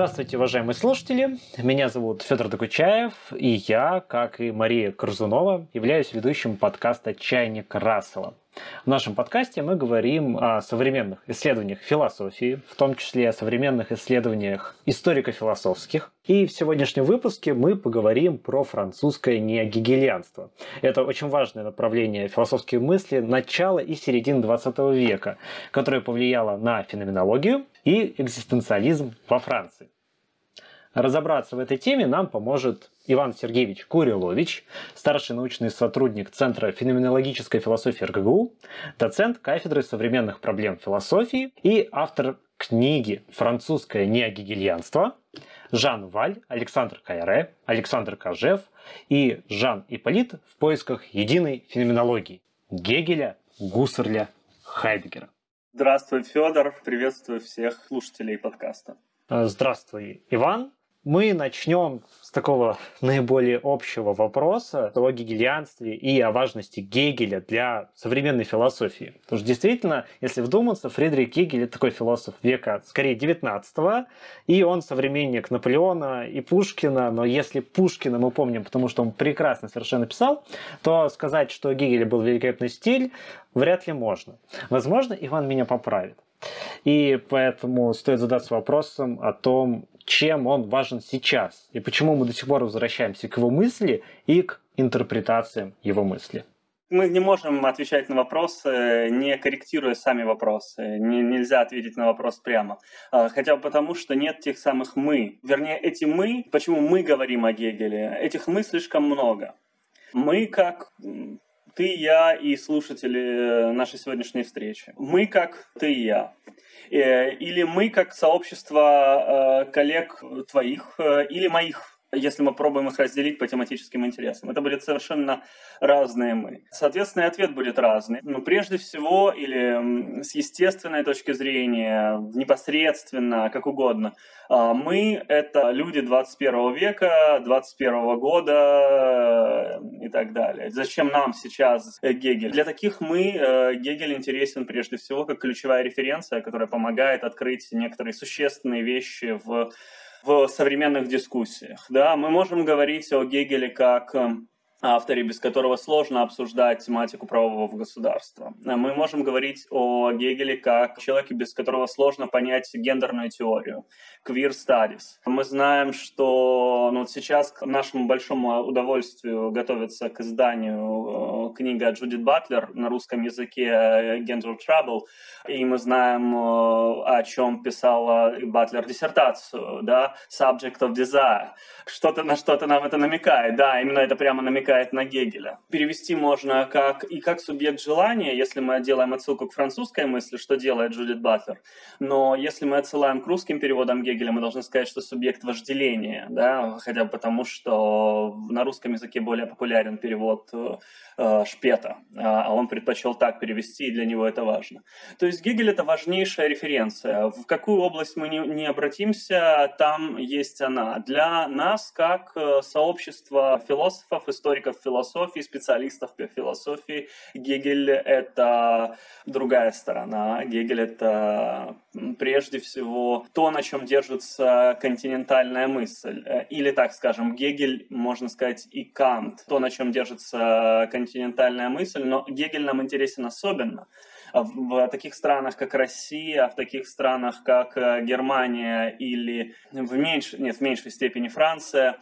Здравствуйте, уважаемые слушатели. Меня зовут Федор Докучаев, и я, как и Мария Корзунова, являюсь ведущим подкаста «Чайник Рассела». В нашем подкасте мы говорим о современных исследованиях философии, в том числе о современных исследованиях историко-философских. И в сегодняшнем выпуске мы поговорим про французское неогегелианство. Это очень важное направление философской мысли начала и середины 20 века, которое повлияло на феноменологию и экзистенциализм во Франции. Разобраться в этой теме нам поможет Иван Сергеевич Курилович, старший научный сотрудник Центра феноменологической философии РГГУ, доцент кафедры современных проблем философии и автор книги «Французское неогегельянство» Жан Валь, Александр Кайре, Александр Кожев и Жан Иполит в поисках единой феноменологии Гегеля, Гуссерля, Хайдегера. Здравствуй, Федор. Приветствую всех слушателей подкаста. Здравствуй, Иван. Мы начнем с такого наиболее общего вопроса о гегельянстве и о важности Гегеля для современной философии. Потому что действительно, если вдуматься, Фридрих Гегель – это такой философ века скорее 19 и он современник Наполеона и Пушкина, но если Пушкина мы помним, потому что он прекрасно совершенно писал, то сказать, что Гегеля был великолепный стиль, вряд ли можно. Возможно, Иван меня поправит. И поэтому стоит задаться вопросом о том, чем он важен сейчас и почему мы до сих пор возвращаемся к его мысли и к интерпретациям его мысли. Мы не можем отвечать на вопросы, не корректируя сами вопросы. Не, нельзя ответить на вопрос прямо. А, хотя бы потому, что нет тех самых «мы». Вернее, эти «мы», почему мы говорим о Гегеле, этих «мы» слишком много. Мы как ты, я и слушатели нашей сегодняшней встречи. Мы как ты и я. Э, или мы как сообщество э, коллег твоих э, или моих если мы пробуем их разделить по тематическим интересам. Это будет совершенно разные мы. Соответственно, и ответ будет разный. Но прежде всего, или с естественной точки зрения, непосредственно, как угодно, а, мы — это люди 21 века, 21 года и так далее. Зачем нам сейчас Гегель? Для таких мы Гегель интересен прежде всего как ключевая референция, которая помогает открыть некоторые существенные вещи в в современных дискуссиях. Да, мы можем говорить о Гегеле как эм, авторе, без которого сложно обсуждать тематику правового государства. Мы можем говорить о Гегеле как человеке, без которого сложно понять гендерную теорию, queer studies. Мы знаем, что ну, сейчас к нашему большому удовольствию готовится к изданию э, книга Джудит Батлер на русском языке Gender Trouble, и мы знаем, э, о чем писала Батлер диссертацию, да, Subject of Desire. Что-то на что-то нам это намекает, да, именно это прямо намекает намекает на Гегеля. Перевести можно как и как субъект желания, если мы делаем отсылку к французской мысли, что делает Джудит Батлер. Но если мы отсылаем к русским переводам Гегеля, мы должны сказать, что субъект вожделения, да, хотя бы потому, что на русском языке более популярен перевод э, Шпета, а, а он предпочел так перевести, и для него это важно. То есть Гегель — это важнейшая референция. В какую область мы не, не обратимся, там есть она. Для нас, как э, сообщество философов, историков философии, специалистов по философии, Гегель — это другая сторона. Гегель — это прежде всего то, на чем держится континентальная мысль. Э, или, так скажем, Гегель, можно сказать, и Кант, то, на чем держится континентальная мысль, но Гегель нам интересен особенно в таких странах, как Россия, в таких странах, как э, Германия или в меньшей, нет, в меньшей степени Франция,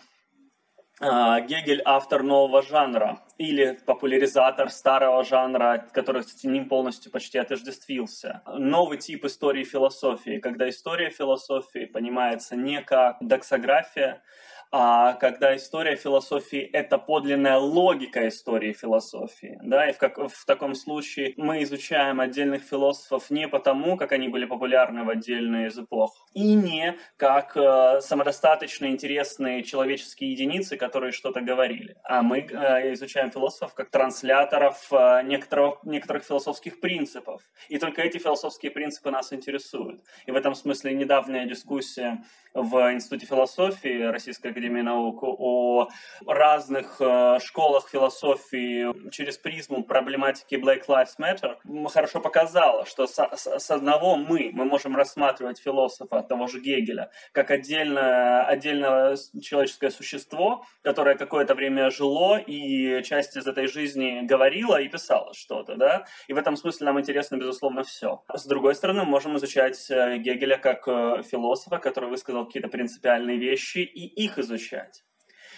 Гегель автор нового жанра или популяризатор старого жанра, который с ним полностью почти отождествился. Новый тип истории философии, когда история философии понимается не как доксография, а когда история философии — это подлинная логика истории философии. Да? И в, как, в таком случае мы изучаем отдельных философов не потому, как они были популярны в отдельные из эпох, и не как э, самодостаточно интересные человеческие единицы, которые что-то говорили. А мы э, изучаем философов как трансляторов э, некоторых, некоторых философских принципов. И только эти философские принципы нас интересуют. И в этом смысле недавняя дискуссия в Институте философии Российской Академии наук, о разных э, школах философии через призму проблематики Black Lives Matter, хорошо показала, что с, с одного мы, мы можем рассматривать философа, того же Гегеля, как отдельное, отдельное человеческое существо, которое какое-то время жило и часть из этой жизни говорила и писала что-то, да, и в этом смысле нам интересно, безусловно, все. С другой стороны, мы можем изучать э, Гегеля как э, философа, который высказал какие-то принципиальные вещи, и их изучать.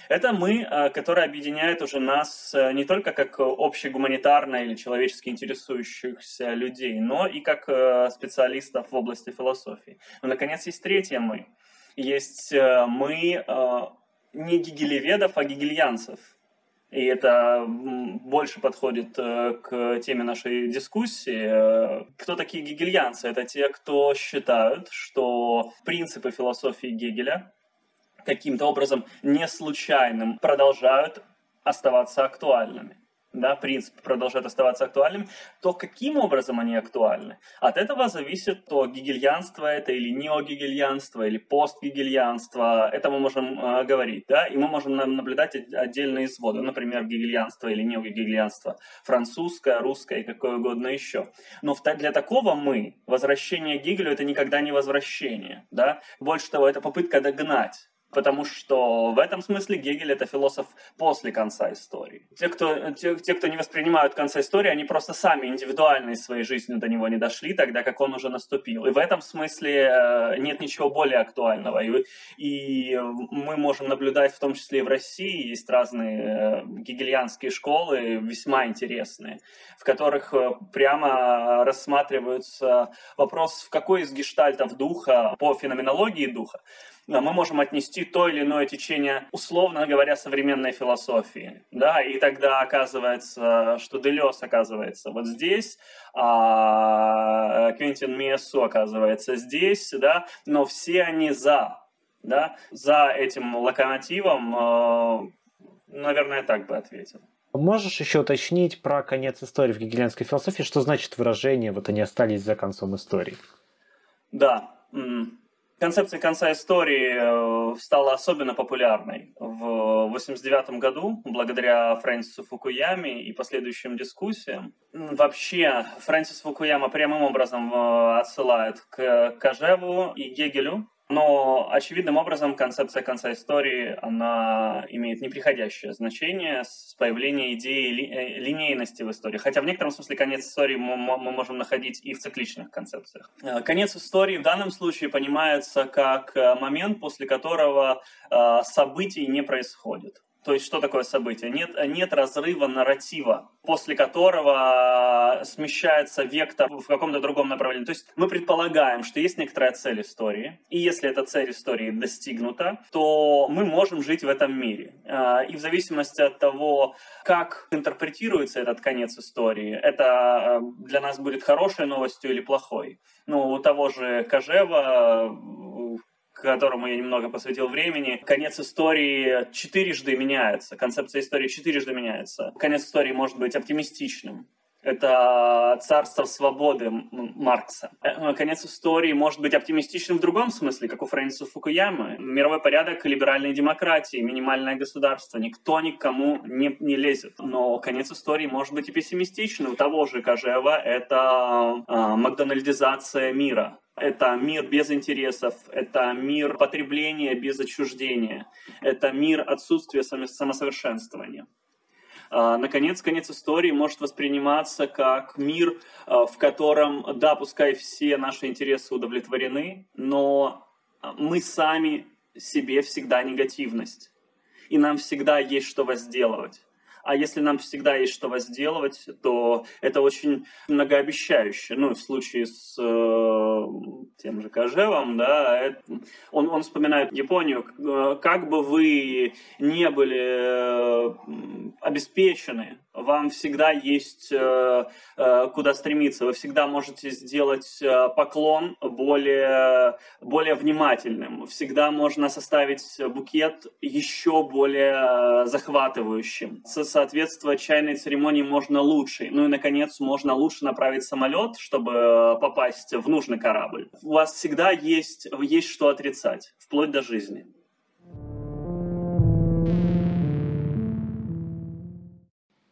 Это мы, э, который объединяет уже нас не только как общегуманитарно или человечески интересующихся людей, но и как специалистов в области философии. Но, наконец, есть третье мы. Есть мы не гегелеведов, а гегельянцев. И это больше подходит э, к теме нашей дискуссии. Кто такие гегельянцы? Это те, кто считают, что принципы философии Гегеля каким-то образом не случайным продолжают оставаться актуальными да, принцип продолжает оставаться актуальным, то каким образом они актуальны? От этого зависит то, гегельянство это или неогегельянство, или постгегельянство. Это мы можем э, говорить, да, и мы можем наблюдать отдельные изводы, например, гегельянство или неогегельянство, французское, русское и какое угодно еще. Но для такого мы, возвращение Гегелю это никогда не возвращение, да. Больше того, это попытка догнать потому что в этом смысле Гегель это философ после конца истории. Те кто, те, те, кто не воспринимают конца истории, они просто сами индивидуально из своей жизни до него не дошли, тогда как он уже наступил. И в этом смысле э, нет ничего более актуального. И, и мы можем наблюдать, в том числе и в России, есть разные э, гегельянские школы, весьма интересные, в которых э, прямо рассматриваются вопрос, в какой из гештальтов духа, по феноменологии духа, мы можем отнести то или иное течение, условно говоря, современной философии. Да? И тогда оказывается, что Делес оказывается вот здесь, а Квентин Мессу оказывается здесь, да? но все они за, да? за этим локомотивом, э, наверное, так бы ответил. Можешь еще уточнить про конец истории в гегелианской философии? Что значит выражение «вот они остались за концом истории»? Да, Концепция конца истории э, стала особенно популярной в 1989 году благодаря Фрэнсису Фукуяме и последующим дискуссиям. Вообще, Фрэнсис Фукуяма прямым образом э, отсылает к Кожеву и Гегелю, но очевидным образом концепция конца истории, она имеет неприходящее значение с появлением идеи ли, э, линейности в истории. Хотя в некотором смысле конец истории мы, мы можем находить и в цикличных концепциях. Э, конец истории в данном случае понимается как э, момент, после которого событий не происходит. То есть что такое событие? Нет, нет разрыва нарратива, после которого смещается вектор в каком-то другом направлении. То есть мы предполагаем, что есть некоторая цель истории, и если эта цель истории достигнута, то мы можем жить в этом мире. А, и в зависимости от того, как интерпретируется этот конец истории, это а, для нас будет хорошей новостью или плохой. Ну, у того же Кожева которому я немного посвятил времени, конец истории четырежды меняется, концепция истории четырежды меняется. Конец истории может быть оптимистичным, это царство свободы Маркса. Э, конец истории может быть оптимистичным в другом смысле, как у Фрэнсиса Фукуямы. Мировой порядок либеральной демократии, минимальное государство. Никто никому не, не лезет. Но конец истории может быть и пессимистичным. У того же Кожева это э, макдональдизация мира. Это мир без интересов, это мир потребления без отчуждения, это мир отсутствия самосовершенствования. А, наконец, конец истории может восприниматься как мир, а, в котором, да, пускай все наши интересы удовлетворены, но мы сами себе всегда негативность. И нам всегда есть что возделывать. А если нам всегда есть что возделывать, то это очень многообещающе. Ну, в случае с э, тем же Кожевом, да, это, он, он вспоминает Японию, э, как бы вы не были э, обеспечены, вам всегда есть э, э, куда стремиться, вы всегда можете сделать э, поклон более, более внимательным, всегда можно составить букет еще более захватывающим. Соответствовать чайной церемонии можно лучше. Ну и, наконец, можно лучше направить самолет, чтобы попасть в нужный корабль. У вас всегда есть, есть что отрицать, вплоть до жизни.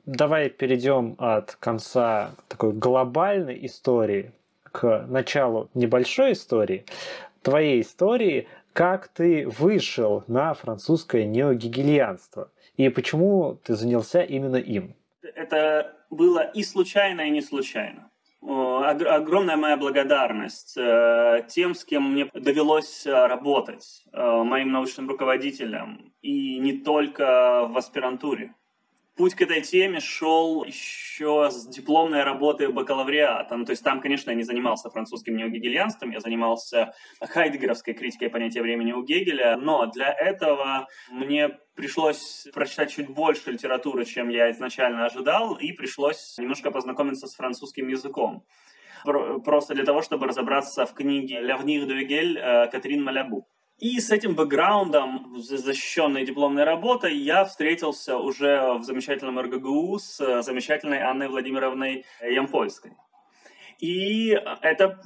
Давай перейдем от конца такой глобальной истории к началу небольшой истории, твоей истории, как ты вышел на французское неогегельянство и почему ты занялся именно им. Это было и случайно, и не случайно. Огромная моя благодарность э, тем, с кем мне довелось э, работать, э, моим научным руководителям, и не только в аспирантуре. Путь к этой теме шел еще с дипломной работы бакалавриата. Ну, то есть там, конечно, я не занимался французским неогегельянством, я занимался хайдегеровской критикой понятия времени у Гегеля, но для этого мне пришлось прочитать чуть больше литературы, чем я изначально ожидал, и пришлось немножко познакомиться с французским языком. Просто для того, чтобы разобраться в книге «L'avenir de Hegel» э, Катрин Малябу. И с этим бэкграундом, защищенной дипломной работой, я встретился уже в замечательном РГГУ с замечательной Анной Владимировной Ямпольской. И эта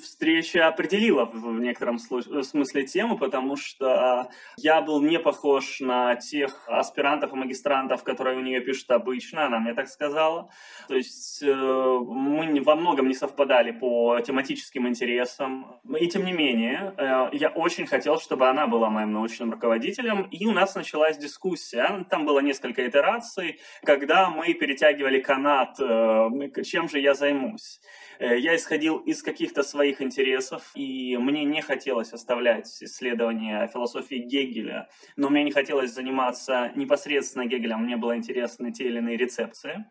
встреча определила в некотором смысле тему, потому что я был не похож на тех аспирантов и магистрантов, которые у нее пишут обычно, она мне так сказала. То есть э, мы во многом не совпадали по тематическим интересам. И тем не менее, э, я очень хотел, чтобы она была моим научным руководителем, и у нас началась дискуссия. Там было несколько итераций, когда мы перетягивали канат, э, чем же я займусь. Э, я исходил из каких-то своих интересов, и мне не хотелось оставлять исследования философии Гегеля, но мне не хотелось заниматься непосредственно Гегелем, мне было интересны те или иные рецепции.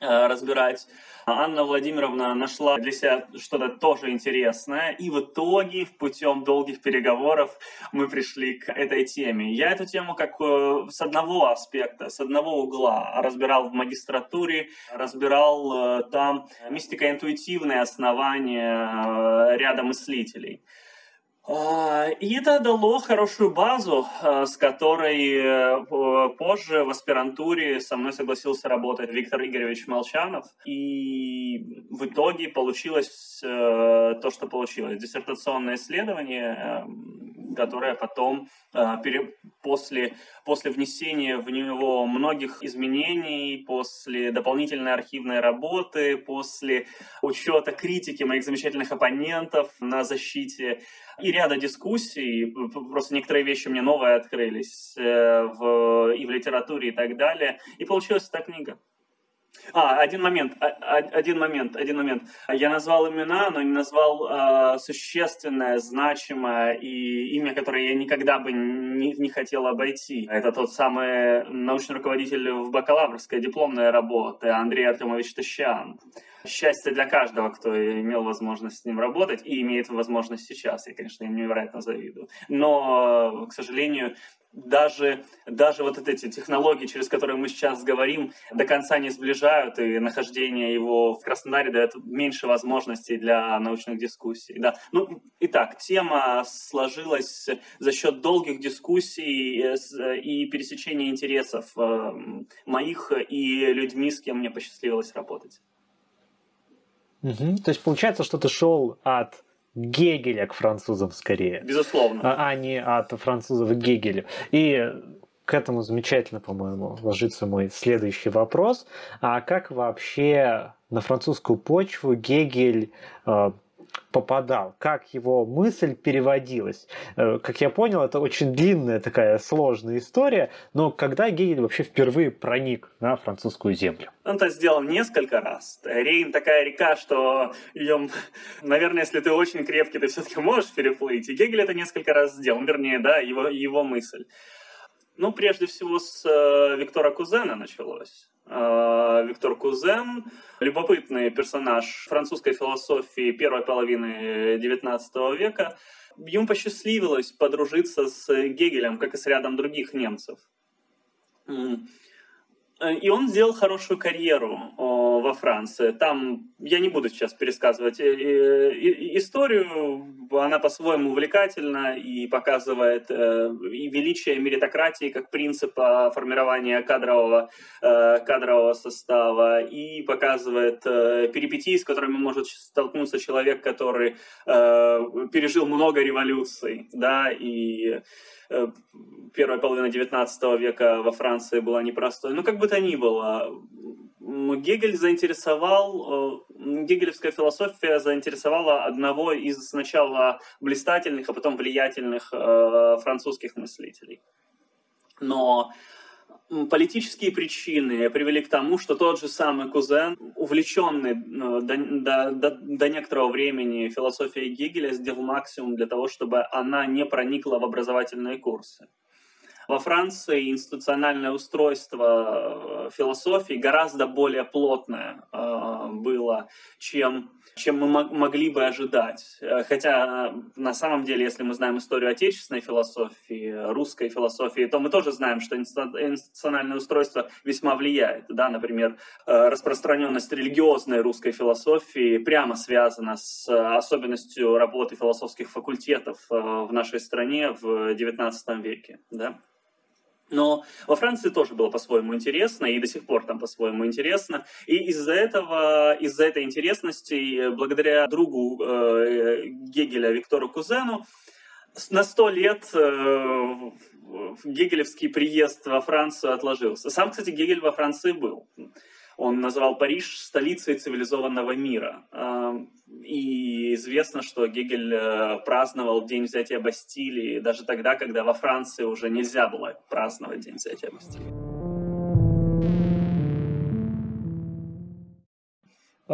Э, разбирать. Анна Владимировна нашла для себя что-то тоже интересное, и в итоге, в путем долгих переговоров, мы пришли к этой теме. Я эту тему как э, с одного аспекта, с одного угла разбирал в магистратуре, разбирал э, там мистико-интуитивные основания ряда мыслителей. А, и это дало хорошую базу, а, с которой э, позже в аспирантуре со мной согласился работать Виктор Игоревич Молчанов. И в итоге получилось э, то, что получилось. Диссертационное исследование, э, которое потом после, после внесения в него многих изменений, после дополнительной архивной работы, после учета критики моих замечательных оппонентов на защите и ряда дискуссий, просто некоторые вещи мне новые открылись э, в, и в литературе и так далее. И получилась эта книга. А, один момент, а, а, один момент, один момент. Я назвал имена, но не назвал э, существенное, значимое и имя, которое я никогда бы не, не хотел обойти. Это тот самый научный руководитель в бакалаврской дипломной работе Андрей Артемович Тащан счастье для каждого, кто имел возможность с ним работать и имеет возможность сейчас. Я, конечно, им невероятно завидую. Но, к сожалению, даже, даже вот эти технологии, через которые мы сейчас говорим, до конца не сближают, и нахождение его в Краснодаре дает меньше возможностей для научных дискуссий. Да. Ну, итак, тема сложилась за счет долгих дискуссий и пересечения интересов э, моих и людьми, с кем мне посчастливилось работать. Угу. То есть получается, что ты шел от Гегеля к французам скорее. Безусловно. А, а не от французов к Гегелю. И к этому замечательно, по-моему, ложится мой следующий вопрос. А как вообще на французскую почву Гегель э, попадал, как его мысль переводилась. Э, как я понял, это очень длинная такая сложная история, но когда Гегель вообще впервые проник на французскую землю? Он это сделал несколько раз. Рейн такая река, что ее, наверное, если ты очень крепкий, ты все-таки можешь переплыть. И Гегель это несколько раз сделал, вернее, да, его, его мысль. Ну, прежде всего, с э, Виктора Кузена началось. Э, Виктор Кузен, любопытный персонаж французской философии первой половины XIX века. Ему посчастливилось подружиться с Гегелем, как и с рядом других немцев. И он сделал хорошую карьеру во Франции. Там, я не буду сейчас пересказывать э, историю, она по-своему увлекательна и показывает э, и величие меритократии как принципа формирования кадрового, э, кадрового состава, и показывает э, перипетии, с которыми может столкнуться человек, который э, пережил много революций, да, и э, первая половина XIX века во Франции была непростой. Ну, как бы то ни было, Гегель заинтересовал, э, гегелевская философия заинтересовала одного из сначала блистательных, а потом влиятельных э, французских мыслителей. Но политические причины привели к тому, что тот же самый Кузен, увлеченный э, до, до, до, до некоторого времени философией Гегеля, сделал максимум для того, чтобы она не проникла в образовательные курсы. Во Франции институциональное устройство э, философии гораздо более плотное э, было, чем, чем мы могли бы ожидать. Э, хотя на самом деле, если мы знаем историю отечественной философии, русской философии, то мы тоже знаем, что институциональное устройство весьма влияет. Да? Например, распространенность религиозной русской философии прямо связана с особенностью работы философских факультетов в нашей стране в XIX веке. Да? Но во Франции тоже было по-своему интересно, и до сих пор там по-своему интересно. И из-за этого, из-за этой интересности, благодаря другу э, Гегеля Виктору Кузену, на сто лет э, гегелевский приезд во Францию отложился. Сам, кстати, Гегель во Франции был. Он называл Париж столицей цивилизованного мира. И известно, что Гегель э, праздновал День взятия Бастилии даже тогда, когда во Франции уже нельзя было праздновать День взятия Бастилии.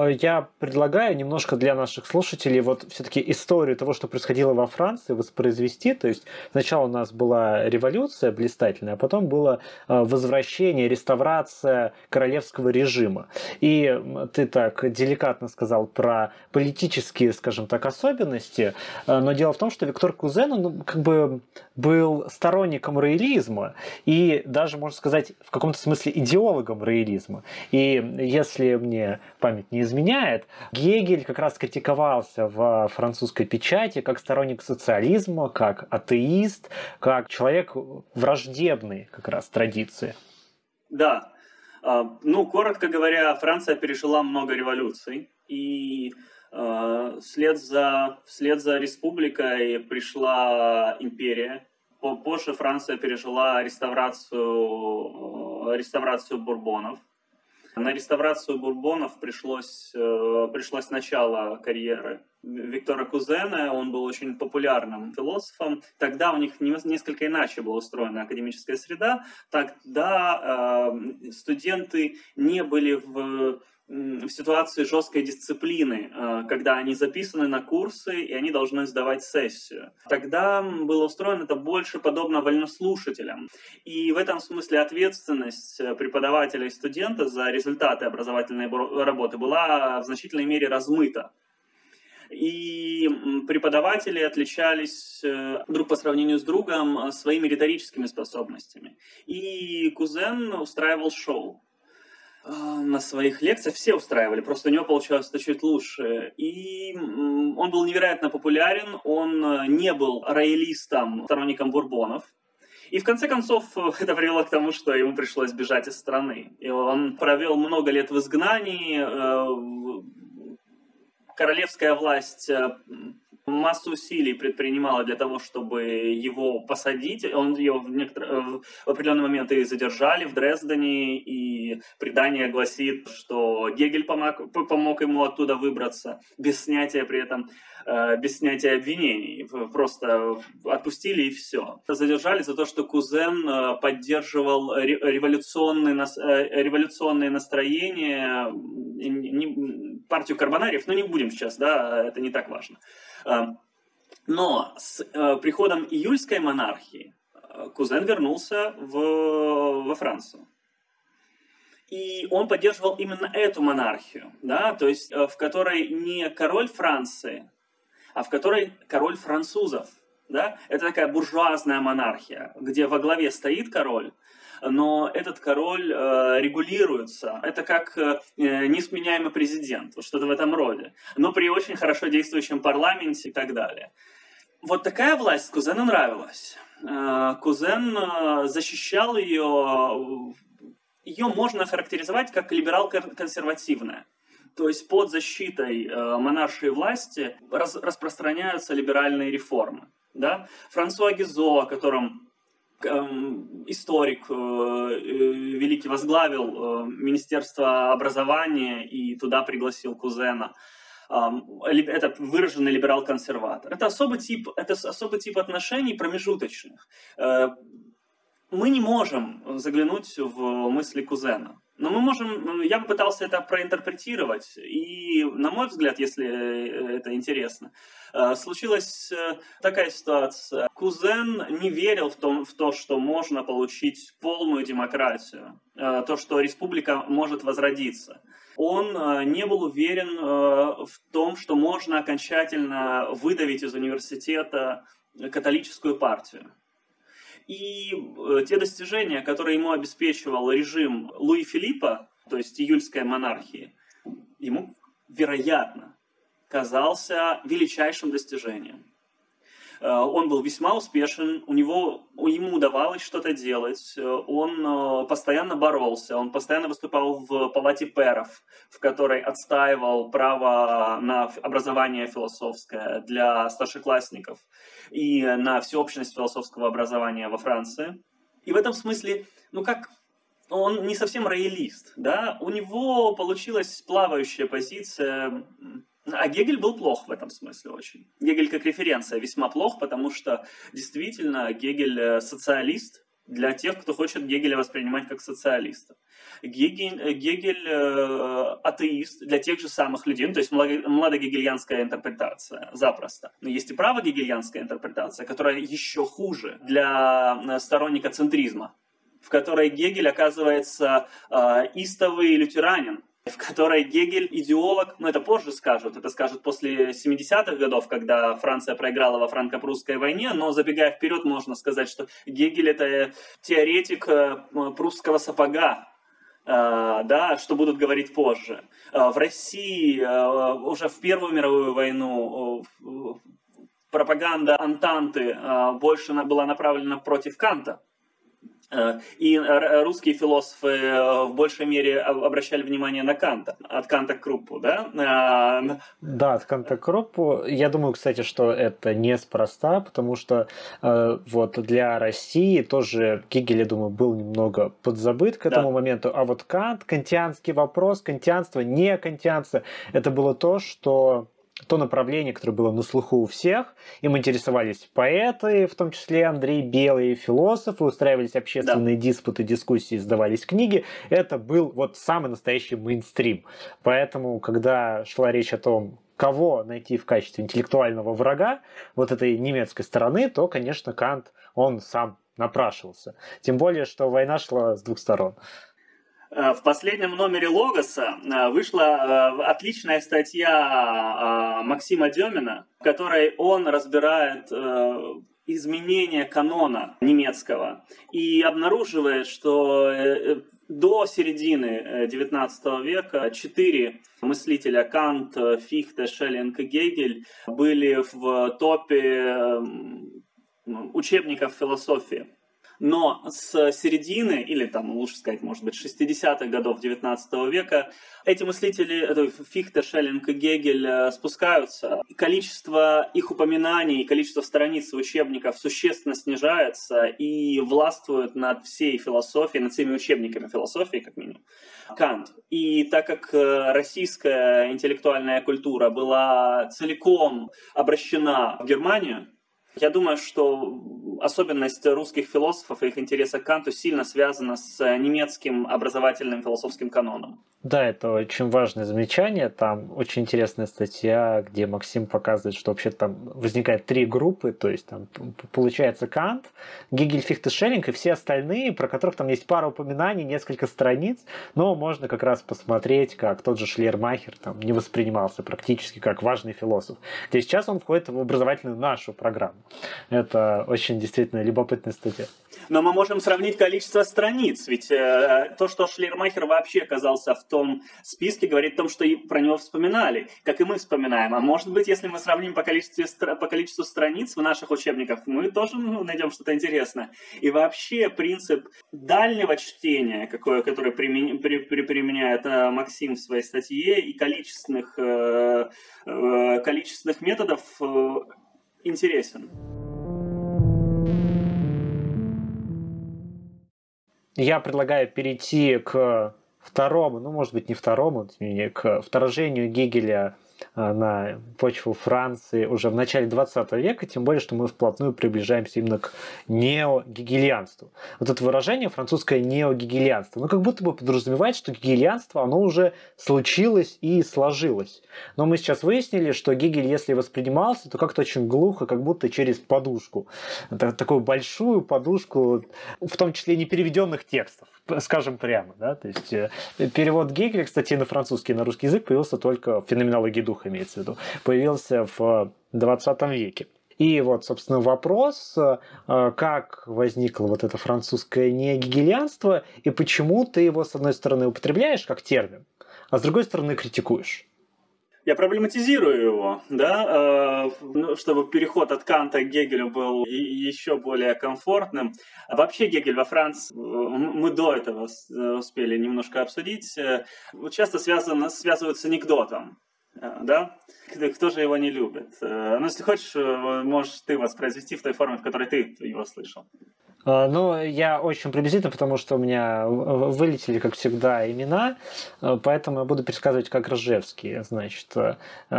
Я предлагаю немножко для наших слушателей вот все-таки историю того, что происходило во Франции, воспроизвести. То есть сначала у нас была революция блистательная, а потом было э, возвращение, реставрация королевского режима. И ты так деликатно сказал про политические, скажем так, особенности, э, но дело в том, что Виктор Кузен, он как бы был сторонником роялизма и даже, можно сказать, в каком-то смысле идеологом роялизма. И если мне память не изменяет. Гегель как раз критиковался в французской печати как сторонник социализма, как атеист, как человек враждебный как раз традиции. Да. А, ну, коротко говоря, Франция пережила много революций, и а, вслед за, вслед за республикой пришла империя. Позже Франция пережила реставрацию, реставрацию бурбонов. На реставрацию бурбонов пришлось, э, пришлось начало карьеры Виктора Кузена, он был очень популярным философом. Тогда у них несколько иначе была устроена академическая среда. Тогда э, студенты не были в в ситуации жесткой дисциплины, э, когда они записаны на курсы и они должны сдавать сессию. Тогда было устроено это больше подобно вольнослушателям. И в этом смысле ответственность э, преподавателя и студента за результаты образовательной работы была в значительной мере размыта. И преподаватели отличались э, друг по сравнению с другом своими риторическими способностями. И Кузен устраивал шоу. А, на своих лекциях, все устраивали, просто у него получалось это чуть лучше. И он был невероятно популярен, он э, не был роялистом, сторонником бурбонов. И в конце концов это привело к тому, что ему пришлось бежать из страны. И он провел много лет в изгнании. Э, королевская власть э, массу усилий предпринимала для того, чтобы его посадить. Он его в, некотор... в определенный момент и задержали в Дрездене, и предание гласит, что Гегель помог, помог ему оттуда выбраться без снятия при этом э, без снятия обвинений. Просто отпустили и все. Задержали за то, что Кузен э, поддерживал революционные, э, революционные настроения, партию Карбонариев, но не будем сейчас, да, это не так важно. Эм, но с э, приходом июльской монархии э, Кузен вернулся в, во Францию. И он поддерживал именно эту монархию, да, то есть э, в которой не король Франции, а в которой король французов. Да? Это такая буржуазная монархия, где во главе стоит король, но этот король э, регулируется. Это как э, несменяемый президент, что-то в этом роде, но при очень хорошо действующем парламенте и так далее. Вот такая власть Кузену нравилась. Э, Кузен э, защищал ее, ее можно характеризовать как либерал-консервативная. То есть под защитой э, монаршей власти распространяются либеральные реформы. Да? Франсуа Гизо, о котором историк э, э, великий возглавил э, Министерство образования и туда пригласил кузена. Это выраженный либерал-консерватор. Это особый тип, это особый тип отношений промежуточных. Мы не можем заглянуть в мысли кузена. Но мы можем, я попытался это проинтерпретировать, и, на мой взгляд, если э, это интересно, э, случилась э, такая ситуация. Кузен не верил в, том, в то, что можно получить полную демократию, то, что республика может возродиться. Он не был уверен в том, что можно окончательно выдавить из университета католическую партию. И э, те достижения, которые ему обеспечивал режим Луи Филиппа, то есть июльской монархии, ему, вероятно, казался величайшим достижением. Э, он был весьма успешен, у него, ему удавалось что-то делать, э, он э, постоянно боролся, он постоянно выступал в палате перов, в которой отстаивал право на образование философское для старшеклассников и на всеобщность философского образования во Франции. И в этом смысле, ну как он не совсем роялист, да, у него получилась плавающая позиция а Гегель был плох в этом смысле очень. Гегель как референция весьма плох, потому что действительно Гегель э, социалист для тех, кто хочет Гегеля воспринимать как социалиста. Гегель, Гегель э, атеист для тех же самых людей, ну, то есть младогегельянская интерпретация, запросто. Но есть и правогегельянская интерпретация, которая еще хуже для э, сторонника центризма, в которой Гегель оказывается истовый лютеранин, в которой Гегель идеолог, ну, это позже скажут, это скажут после 70-х годов, когда Франция проиграла во франко-прусской войне, но забегая вперед, можно сказать, что Гегель это теоретик э, прусского сапога, э, да, что будут говорить позже. Э, в России уже в Первую мировую войну пропаганда Антанты больше была направлена против Канта, Э, и русские философы э, в большей мере обращали внимание на Канта, от Канта к Круппу, да? Да, от Канта к Круппу. Я думаю, кстати, что это неспроста, потому что э, вот для России тоже Гегель, я думаю, был немного подзабыт к этому да. моменту, а вот Кант, кантианский вопрос, кантианство, не кантианство, это было то, что то направление, которое было на слуху у всех. Им интересовались поэты, в том числе Андрей Белый, философы, устраивались общественные да. диспуты, дискуссии, издавались книги. Это был вот самый настоящий мейнстрим. Поэтому, когда шла речь о том, кого найти в качестве интеллектуального врага вот этой немецкой стороны, то, конечно, Кант, он сам напрашивался. Тем более, что война шла с двух сторон. Э, в последнем номере Логоса э, вышла э, отличная статья Максима Демина, в которой он разбирает изменение канона немецкого и обнаруживает, что до середины XIX века четыре мыслителя Кант, Фихте, Шеллинг и Гегель были в топе учебников философии. Но с середины, или там, лучше сказать, может быть, 60-х годов 19 века, эти мыслители, это Фихте, Шеллинг и Гегель, э, спускаются. Количество их упоминаний, количество страниц учебников существенно снижается и властвует над всей философией, над всеми учебниками философии, как минимум, Кант. И так как э, российская интеллектуальная культура была целиком обращена в Германию, я думаю, что особенность русских философов и их интереса к Канту сильно связана с немецким образовательным философским каноном. Да, это очень важное замечание. Там очень интересная статья, где Максим показывает, что вообще там возникает три группы, то есть там получается Кант, Гегель, Фихте, Шеллинг и все остальные, про которых там есть пара упоминаний, несколько страниц, но можно как раз посмотреть, как тот же Шлермахер там не воспринимался практически как важный философ. Где сейчас он входит в образовательную нашу программу. Это очень действительно любопытная статья. Но мы можем сравнить количество страниц, ведь э, то, что Шлермахер вообще оказался в том списке, говорит о том, что и про него вспоминали, как и мы вспоминаем. А может быть, если мы сравним по количеству, по количеству страниц в наших учебниках, мы тоже ну, найдем что-то интересное. И вообще принцип дальнего чтения, какое, которое примен, при, при, применяет э, Максим в своей статье, и количественных, э, э, количественных методов э, интересен. Я предлагаю перейти к второму, ну, может быть, не второму, к вторжению Гегеля а, на почву Франции уже в начале 20 века, тем более, что мы вплотную приближаемся именно к неогегелианству. Вот это выражение французское неогегелианство, ну как будто бы подразумевает, что гегелианство, оно уже случилось и сложилось. Но мы сейчас выяснили, что Гегель, если воспринимался, то как-то очень глухо, как будто через подушку. Такую большую подушку, в том числе непереведенных текстов скажем прямо. Да? То есть э, перевод Гегеля, кстати, на французский на русский язык появился только в феноменологии духа, имеется в виду. Появился в 20 веке. И вот, собственно, вопрос, э, как возникло вот это французское негегелианство, и почему ты его, с одной стороны, употребляешь как термин, а с другой стороны, критикуешь я проблематизирую его, да, э, чтобы переход от Канта к Гегелю был еще более комфортным. Вообще Гегель во Франции, э, мы до этого успели немножко обсудить, э, часто связано, связывают с анекдотом. Да? Кто же его не любит? Ну, если хочешь, можешь ты воспроизвести в той форме, в которой ты его слышал. А, ну, я очень приблизительно, потому что у меня вылетели, как всегда, имена, а, поэтому я буду пересказывать как Ржевский. Значит, а,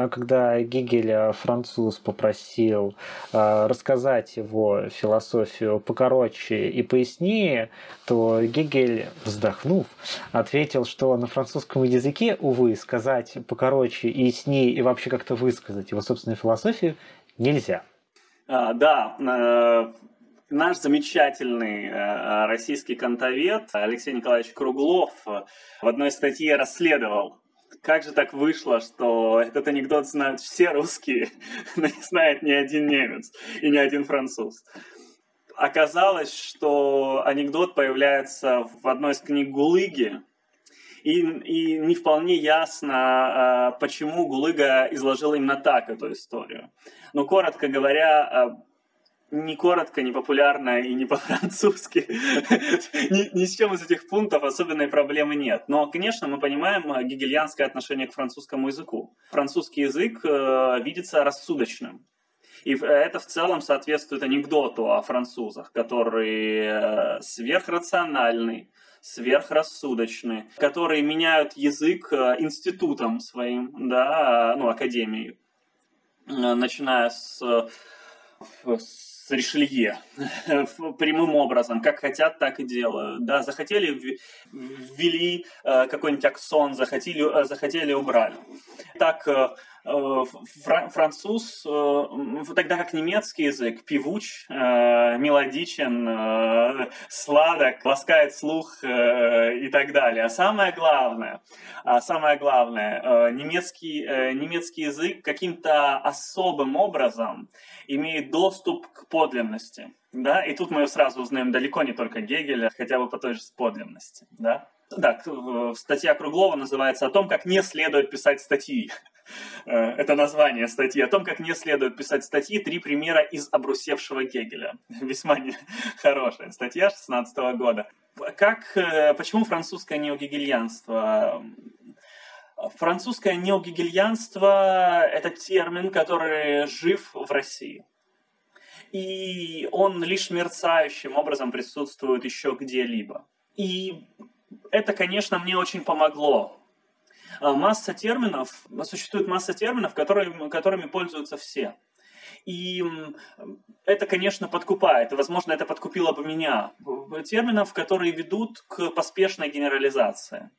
когда Гегель, француз, попросил рассказать его философию покороче и пояснее, то Гегель, вздохнув, ответил, что на французском языке, увы, сказать покороче и яснее и вообще как-то высказать его собственную философию нельзя. А, да, э, наш замечательный э, российский кантовед Алексей Николаевич Круглов в одной статье расследовал, как же так вышло, что этот анекдот знают все русские, но не знает ни один немец и ни один француз. Оказалось, что анекдот появляется в одной из книг Гулыги, и, и не вполне ясно, почему Гулыга изложил именно так эту историю. Но, коротко говоря, не коротко, не популярно и не по-французски. ни, ни с чем из этих пунктов особенной проблемы нет. Но, конечно, мы понимаем э, гегельянское отношение к французскому языку. Французский язык э, видится рассудочным. И это в целом соответствует анекдоту о французах, которые э, сверхрациональны, сверхрассудочны, которые меняют язык э, институтом своим, да, ну, академией, начиная с, с с Ришелье прямым образом, как хотят, так и делают. Да, захотели ввели э, какой-нибудь аксон, захотели, э, захотели убрали. Так э, француз, э, тогда как немецкий язык, певуч, э, мелодичен, сладок, ласкает слух и так далее. А самое главное, а самое главное, немецкий, немецкий язык каким-то особым образом имеет доступ к подлинности. Да? И тут мы сразу узнаем далеко не только Гегеля, хотя бы по той же подлинности. Да? Да, статья Круглова называется «О том, как не следует писать статьи». Э, это название статьи, о том, как не следует писать статьи, три примера из обрусевшего Гегеля. Весьма хорошая статья 16 года. Как, э, почему французское неогегельянство? Французское неогегельянство – это термин, который жив в России. И он лишь мерцающим образом присутствует еще где-либо. И это, конечно, мне очень помогло а, масса терминов, существует масса терминов, которые, которыми пользуются все. И это, конечно, подкупает. Возможно, это подкупило бы меня. Терминов, которые ведут к поспешной генерализации.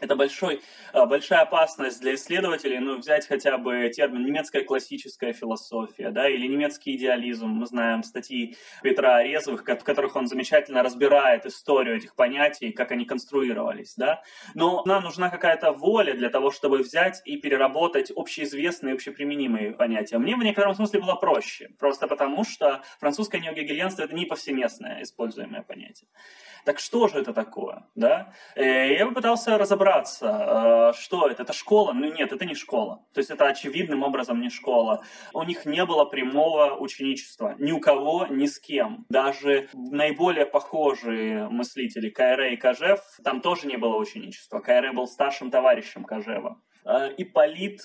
Это большой, а, большая опасность для исследователей, ну, взять хотя бы термин немецкая классическая философия, да, или немецкий идеализм. Мы знаем статьи Петра Резовых, в которых он замечательно разбирает историю этих понятий, как они конструировались, да. Но нам нужна какая-то воля для того, чтобы взять и переработать общеизвестные, общеприменимые понятия. Мне в некотором смысле было проще, просто потому что французское неогегельянство — это не повсеместное используемое понятие. Так что же это такое? Да? Э, я попытался разобраться, э, что это. Это школа? Ну нет, это не школа. То есть это очевидным образом не школа. У них не было прямого ученичества. Ни у кого, ни с кем. Даже наиболее похожие мыслители Кайре и Кажев, там тоже не было ученичества. Кайре был старшим товарищем Кажева. Э, Ипполит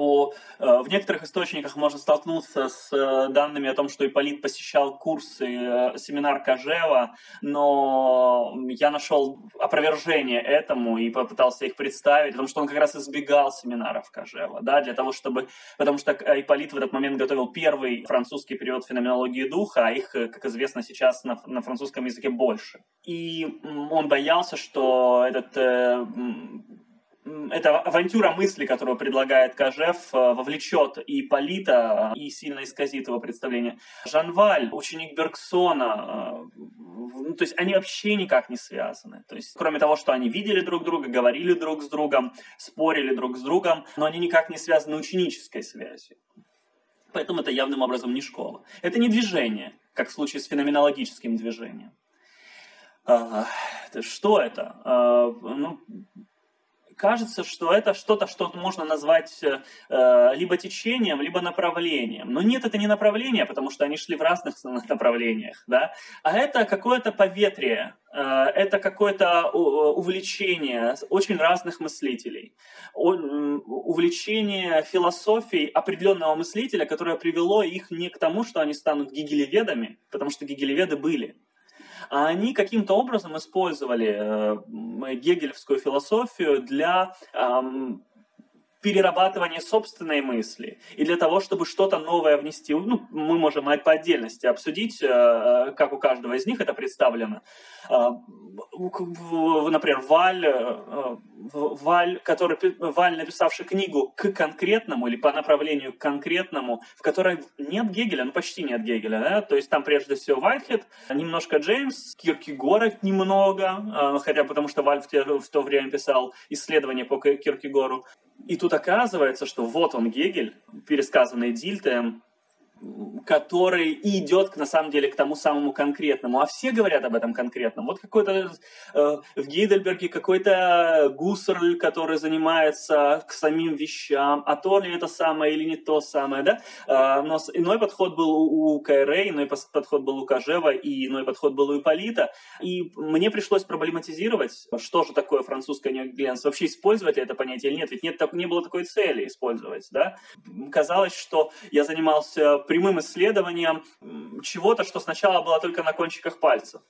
по, э, в некоторых источниках можно столкнуться с э, данными о том, что Ипполит посещал курсы, э, семинар Кожева, но я нашел опровержение этому и попытался их представить, потому что он как раз избегал семинаров Кожева, да, для того, чтобы, потому что Ипполит в этот момент готовил первый французский период феноменологии духа, а их, как известно, сейчас на, на французском языке больше. И он боялся, что этот эта авантюра мысли, которую предлагает Кажев, э, вовлечет и Полита, и сильно исказит его представление. Жанваль, ученик Бергсона, э, ну, то есть они вообще никак не связаны. То есть кроме того, что они видели друг друга, говорили друг с другом, спорили друг с другом, но они никак не связаны ученической связью. Поэтому это явным образом не школа. Это не движение, как в случае с феноменологическим движением. А, что это? А, ну, кажется, что это что-то, что можно назвать э, либо течением, либо направлением. Но нет, это не направление, потому что они шли в разных направлениях, да? а это какое-то поветрие, э, это какое-то увлечение очень разных мыслителей, увлечение философией определенного мыслителя, которое привело их не к тому, что они станут гигелеведами, потому что гигелеведы были, а они каким-то образом использовали э, гегелевскую философию для перерабатывания собственной мысли и для того, чтобы что-то новое внести. Ну, мы можем по отдельности обсудить, э, э, как у каждого из них это представлено. Например, Валь, э, Валь, который, Валь, написавший книгу к конкретному или по направлению к конкретному, в которой нет Гегеля, ну почти нет Гегеля, да? то есть там прежде всего Вайтхед, немножко Джеймс, Киркегоров немного, хотя потому что Валь в, те, в то время писал исследования по Киркегору, и тут оказывается, что вот он Гегель, пересказанный Дильтем, который идет на самом деле к тому самому конкретному, а все говорят об этом конкретном. Вот какой-то э, в Гейдельберге какой-то Гуссерль, который занимается к самим вещам, а то ли это самое или не то самое, да? Э, но иной подход был у, у Кайре, иной подход был у Кажева, и иной подход был у Ипполита. И мне пришлось проблематизировать, что же такое французское неогленство, вообще использовать ли это понятие или нет, ведь нет, не было такой цели использовать, да? Казалось, что я занимался прямым исследованием чего-то, что сначала было только на кончиках пальцев.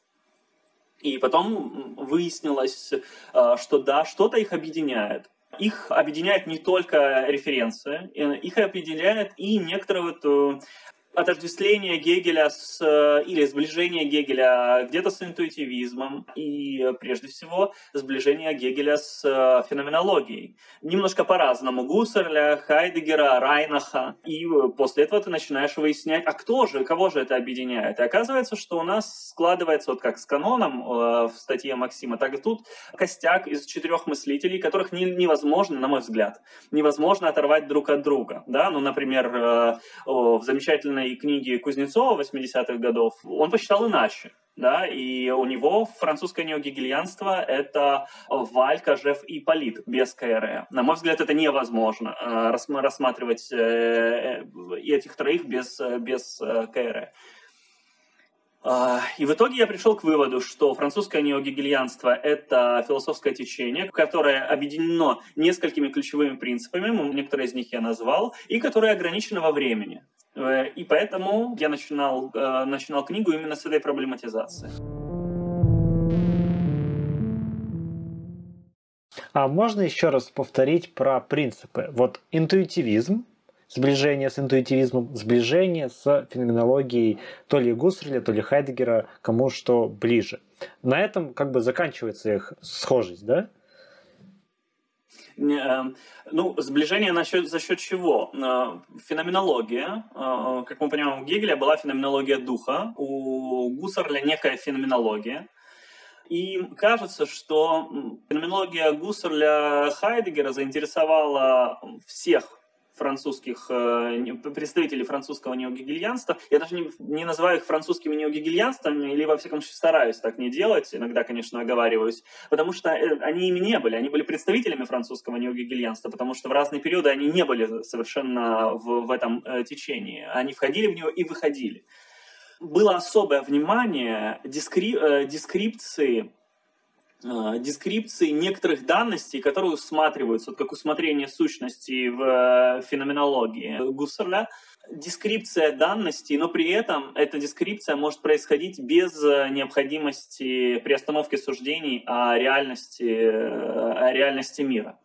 И потом выяснилось, э, что да, что-то их объединяет. Их объединяет не только референция, э, их объединяет и некоторые вот э, отождествление Гегеля с, э, или сближение Гегеля где-то с интуитивизмом и, прежде всего, сближение Гегеля с э, феноменологией. Немножко по-разному. Гуссерля, Хайдегера, Райнаха. И после этого ты начинаешь выяснять, а кто же, кого же это объединяет. И оказывается, что у нас складывается, вот как с каноном э, в статье Максима, так и тут костяк из четырех мыслителей, которых не, невозможно, на мой взгляд, невозможно оторвать друг от друга. Да? Ну, например, в замечательной и книги Кузнецова 80-х годов, он посчитал иначе. Да, и у него французское неогегельянство – это Валь, Кожев и Полит без КРЭ. На мой взгляд, это невозможно э, рассматривать э, этих троих без, без КРЭ. А, и в итоге я пришел к выводу, что французское неогегельянство – это философское течение, которое объединено несколькими ключевыми принципами, некоторые из них я назвал, и которое ограничено во времени. Э, и поэтому я начинал, э, начинал книгу именно с этой проблематизации. А можно еще раз повторить про принципы? Вот интуитивизм, сближение с интуитивизмом, сближение с феноменологией то ли Гусserля, то ли Хайдегера, кому что ближе. На этом как бы заканчивается их схожесть, да? Эм, ну, сближение насчет, за счет чего? Э, феноменология. Э, как мы понимаем, у Гегеля была феноменология духа, у Гуссерля некая феноменология. И кажется, что феноменология Гуссерля Хайдегера заинтересовала всех французских э, представителей французского неогегельянства. Я даже не, не называю их французскими неогегельянствами, или во всяком случае стараюсь так не делать, иногда, конечно, оговариваюсь, потому что э, они ими не были, они были представителями французского неогегельянства, потому что в разные периоды они не были совершенно в, в этом э, течении. Они входили в него и выходили. Было особое внимание дискри, дескрипции дескрипции некоторых данностей, которые усматриваются, вот как усмотрение сущности в э, феноменологии Гуссерля, дескрипция данностей, но при этом эта дескрипция может происходить без э, необходимости приостановки суждений о реальности, о реальности мира.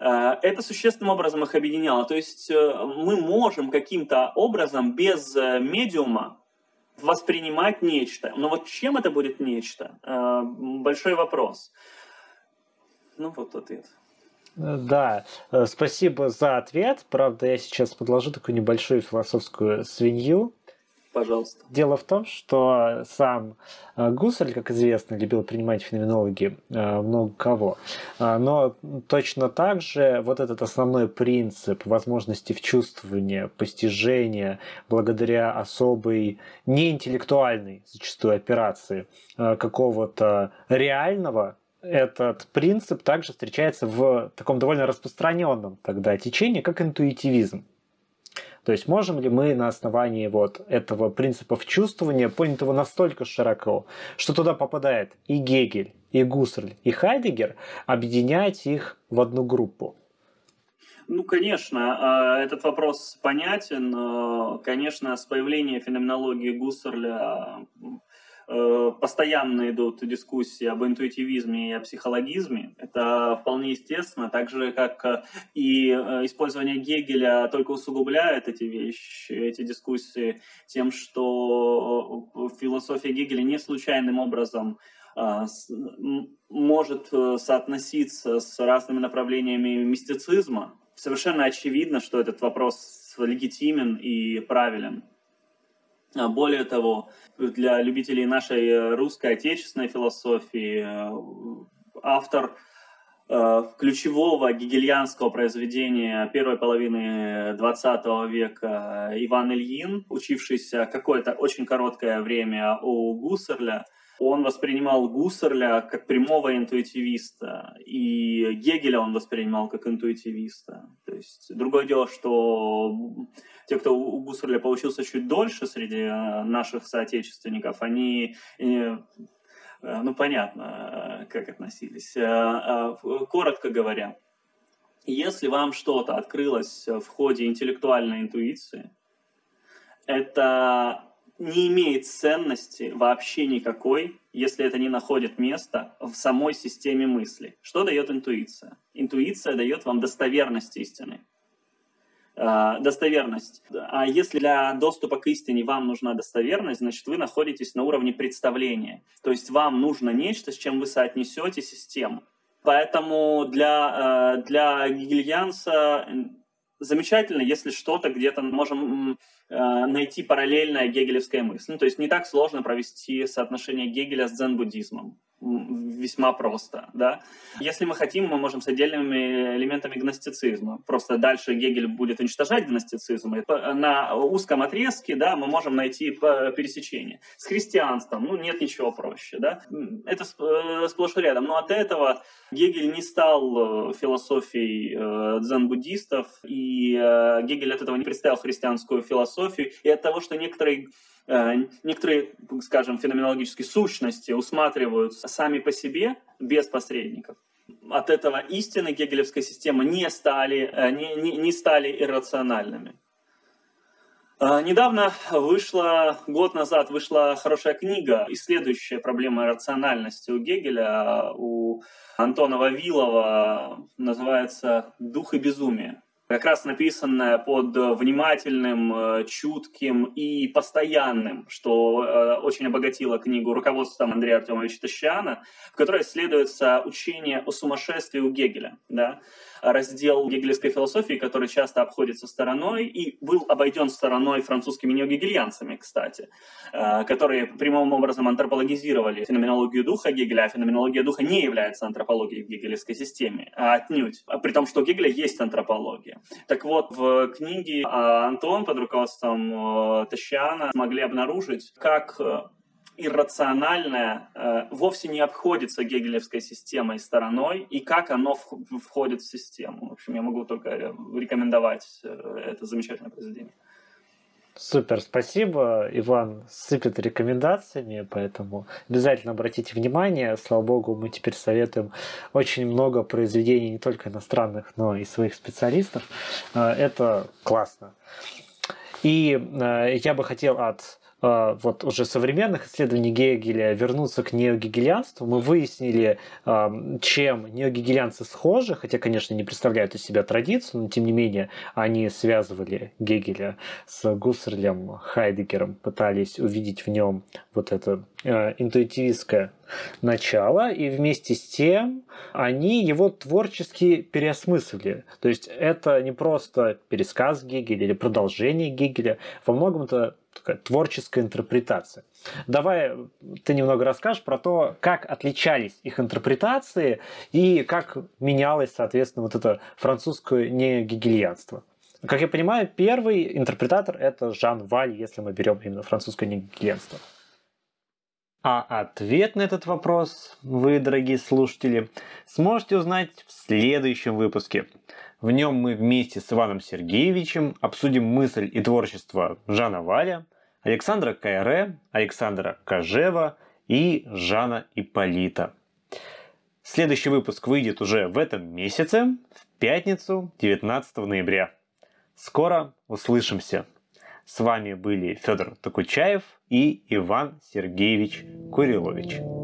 Это существенным образом их объединяло. То есть мы можем каким-то образом без медиума воспринимать нечто. Но вот чем это будет нечто? Э, большой вопрос. Ну вот ответ. Да, э, спасибо за ответ. Правда, я сейчас подложу такую небольшую философскую свинью. Пожалуйста. Дело в том, что сам э, Гуссель, как известно, любил принимать феноменологи э, много кого. Э, но точно так же вот этот основной принцип возможности вчувствования, постижения благодаря особой неинтеллектуальной зачастую операции какого-то реального этот принцип также встречается в таком довольно распространенном тогда течении, как интуитивизм. То есть можем ли мы на основании вот этого принципа чувствования, понятого настолько широко, что туда попадает и Гегель, и Гуссерль, и Хайдегер, объединять их в одну группу? Ну, конечно, а, этот вопрос понятен. Конечно, с появлением феноменологии Гуссерля постоянно идут дискуссии об интуитивизме и о психологизме. Это вполне естественно, так же, как э, и э, использование Гегеля только усугубляет эти вещи, эти дискуссии тем, что философия Гегеля не случайным образом может соотноситься с разными направлениями мистицизма. Совершенно очевидно, что этот вопрос легитимен и правилен. А более того, для любителей нашей э, русской отечественной философии э, автор э, ключевого гегельянского произведения первой половины XX века Иван Ильин, учившийся какое-то очень короткое время у Гуссерля, он воспринимал Гуссерля как прямого интуитивиста, и Гегеля он воспринимал как интуитивиста. То есть другое дело, что те, кто у Гуссерля получился чуть дольше среди э, наших соотечественников, они э, э, ну, понятно, как относились. Коротко говоря, если вам что-то открылось в ходе интеллектуальной интуиции, это не имеет ценности вообще никакой, если это не находит места в самой системе мысли. Что дает интуиция? Интуиция дает вам достоверность истины. Э, достоверность. А если для доступа к истине вам нужна достоверность, значит вы находитесь на уровне представления. То есть вам нужно нечто, с чем вы соотнесете систему. Поэтому для, э, для гегельянца замечательно, если что-то где-то можем э, найти параллельная гегелевская мысль. Ну, то есть не так сложно провести соотношение Гегеля с дзен-буддизмом весьма просто, да. Если мы хотим, мы можем с отдельными элементами гностицизма. Просто дальше Гегель будет уничтожать гностицизм. И на узком отрезке, да, мы можем найти пересечение. С христианством, ну, нет ничего проще, да. Это э, сплошь и рядом. Но от этого Гегель не стал э, философией э, дзен-буддистов, и Гегель от этого не представил христианскую философию, и от того, что некоторые некоторые, скажем, феноменологические сущности усматриваются сами по себе, без посредников. От этого истины гегелевской системы не стали, э, не, не, не стали иррациональными. Э, недавно вышла, год назад вышла хорошая книга, исследующая проблемы рациональности у Гегеля, у Антона Вавилова, называется «Дух и безумие». Как раз написанная под внимательным, чутким и постоянным, что очень обогатило книгу руководством Андрея Артемовича Тащана, в которой исследуется учение о сумасшествии у Гегеля. Да? Раздел гегелевской философии, который часто обходится стороной и был обойден стороной французскими неогегельянцами, кстати, э, которые прямым образом антропологизировали феноменологию духа Гегеля, а феноменология духа не является антропологией в гегелевской системе, а отнюдь, а при том, что у Гегеля есть антропология. Так вот, в книге э, Антон под руководством э, Тащиана смогли обнаружить, как иррациональное э, вовсе не обходится гегелевской системой стороной, и как оно входит в систему. В общем, я могу только рекомендовать э, это замечательное произведение. Супер, спасибо. Иван сыпет рекомендациями, поэтому обязательно обратите внимание. Слава богу, мы теперь советуем очень много произведений не только иностранных, но и своих специалистов. Э, это классно. И э, я бы хотел от вот уже современных исследований Гегеля вернуться к неогегелянству, мы выяснили, а, чем неогегелянцы схожи, хотя, конечно, не представляют из себя традицию, но тем не менее они связывали Гегеля с Гуссерлем, Хайдегером, пытались увидеть в нем вот это а, интуитивистское начало, и вместе с тем они его творчески переосмыслили. То есть это не просто пересказ Гегеля или продолжение Гегеля, во многом это такая творческая интерпретация. Давай ты немного расскажешь про то, как отличались их интерпретации и как менялось, соответственно, вот это французское негегельянство. Как я понимаю, первый интерпретатор это Жан Валь, если мы берем именно французское негегельянство. А ответ на этот вопрос вы, дорогие слушатели, сможете узнать в следующем выпуске. В нем мы вместе с Иваном Сергеевичем обсудим мысль и творчество Жана Валя, Александра Кайре, Александра Кожева и Жана Иполита. Следующий выпуск выйдет уже в этом месяце, в пятницу, 19 ноября. Скоро услышимся. С вами были Федор Токучаев и Иван Сергеевич Курилович.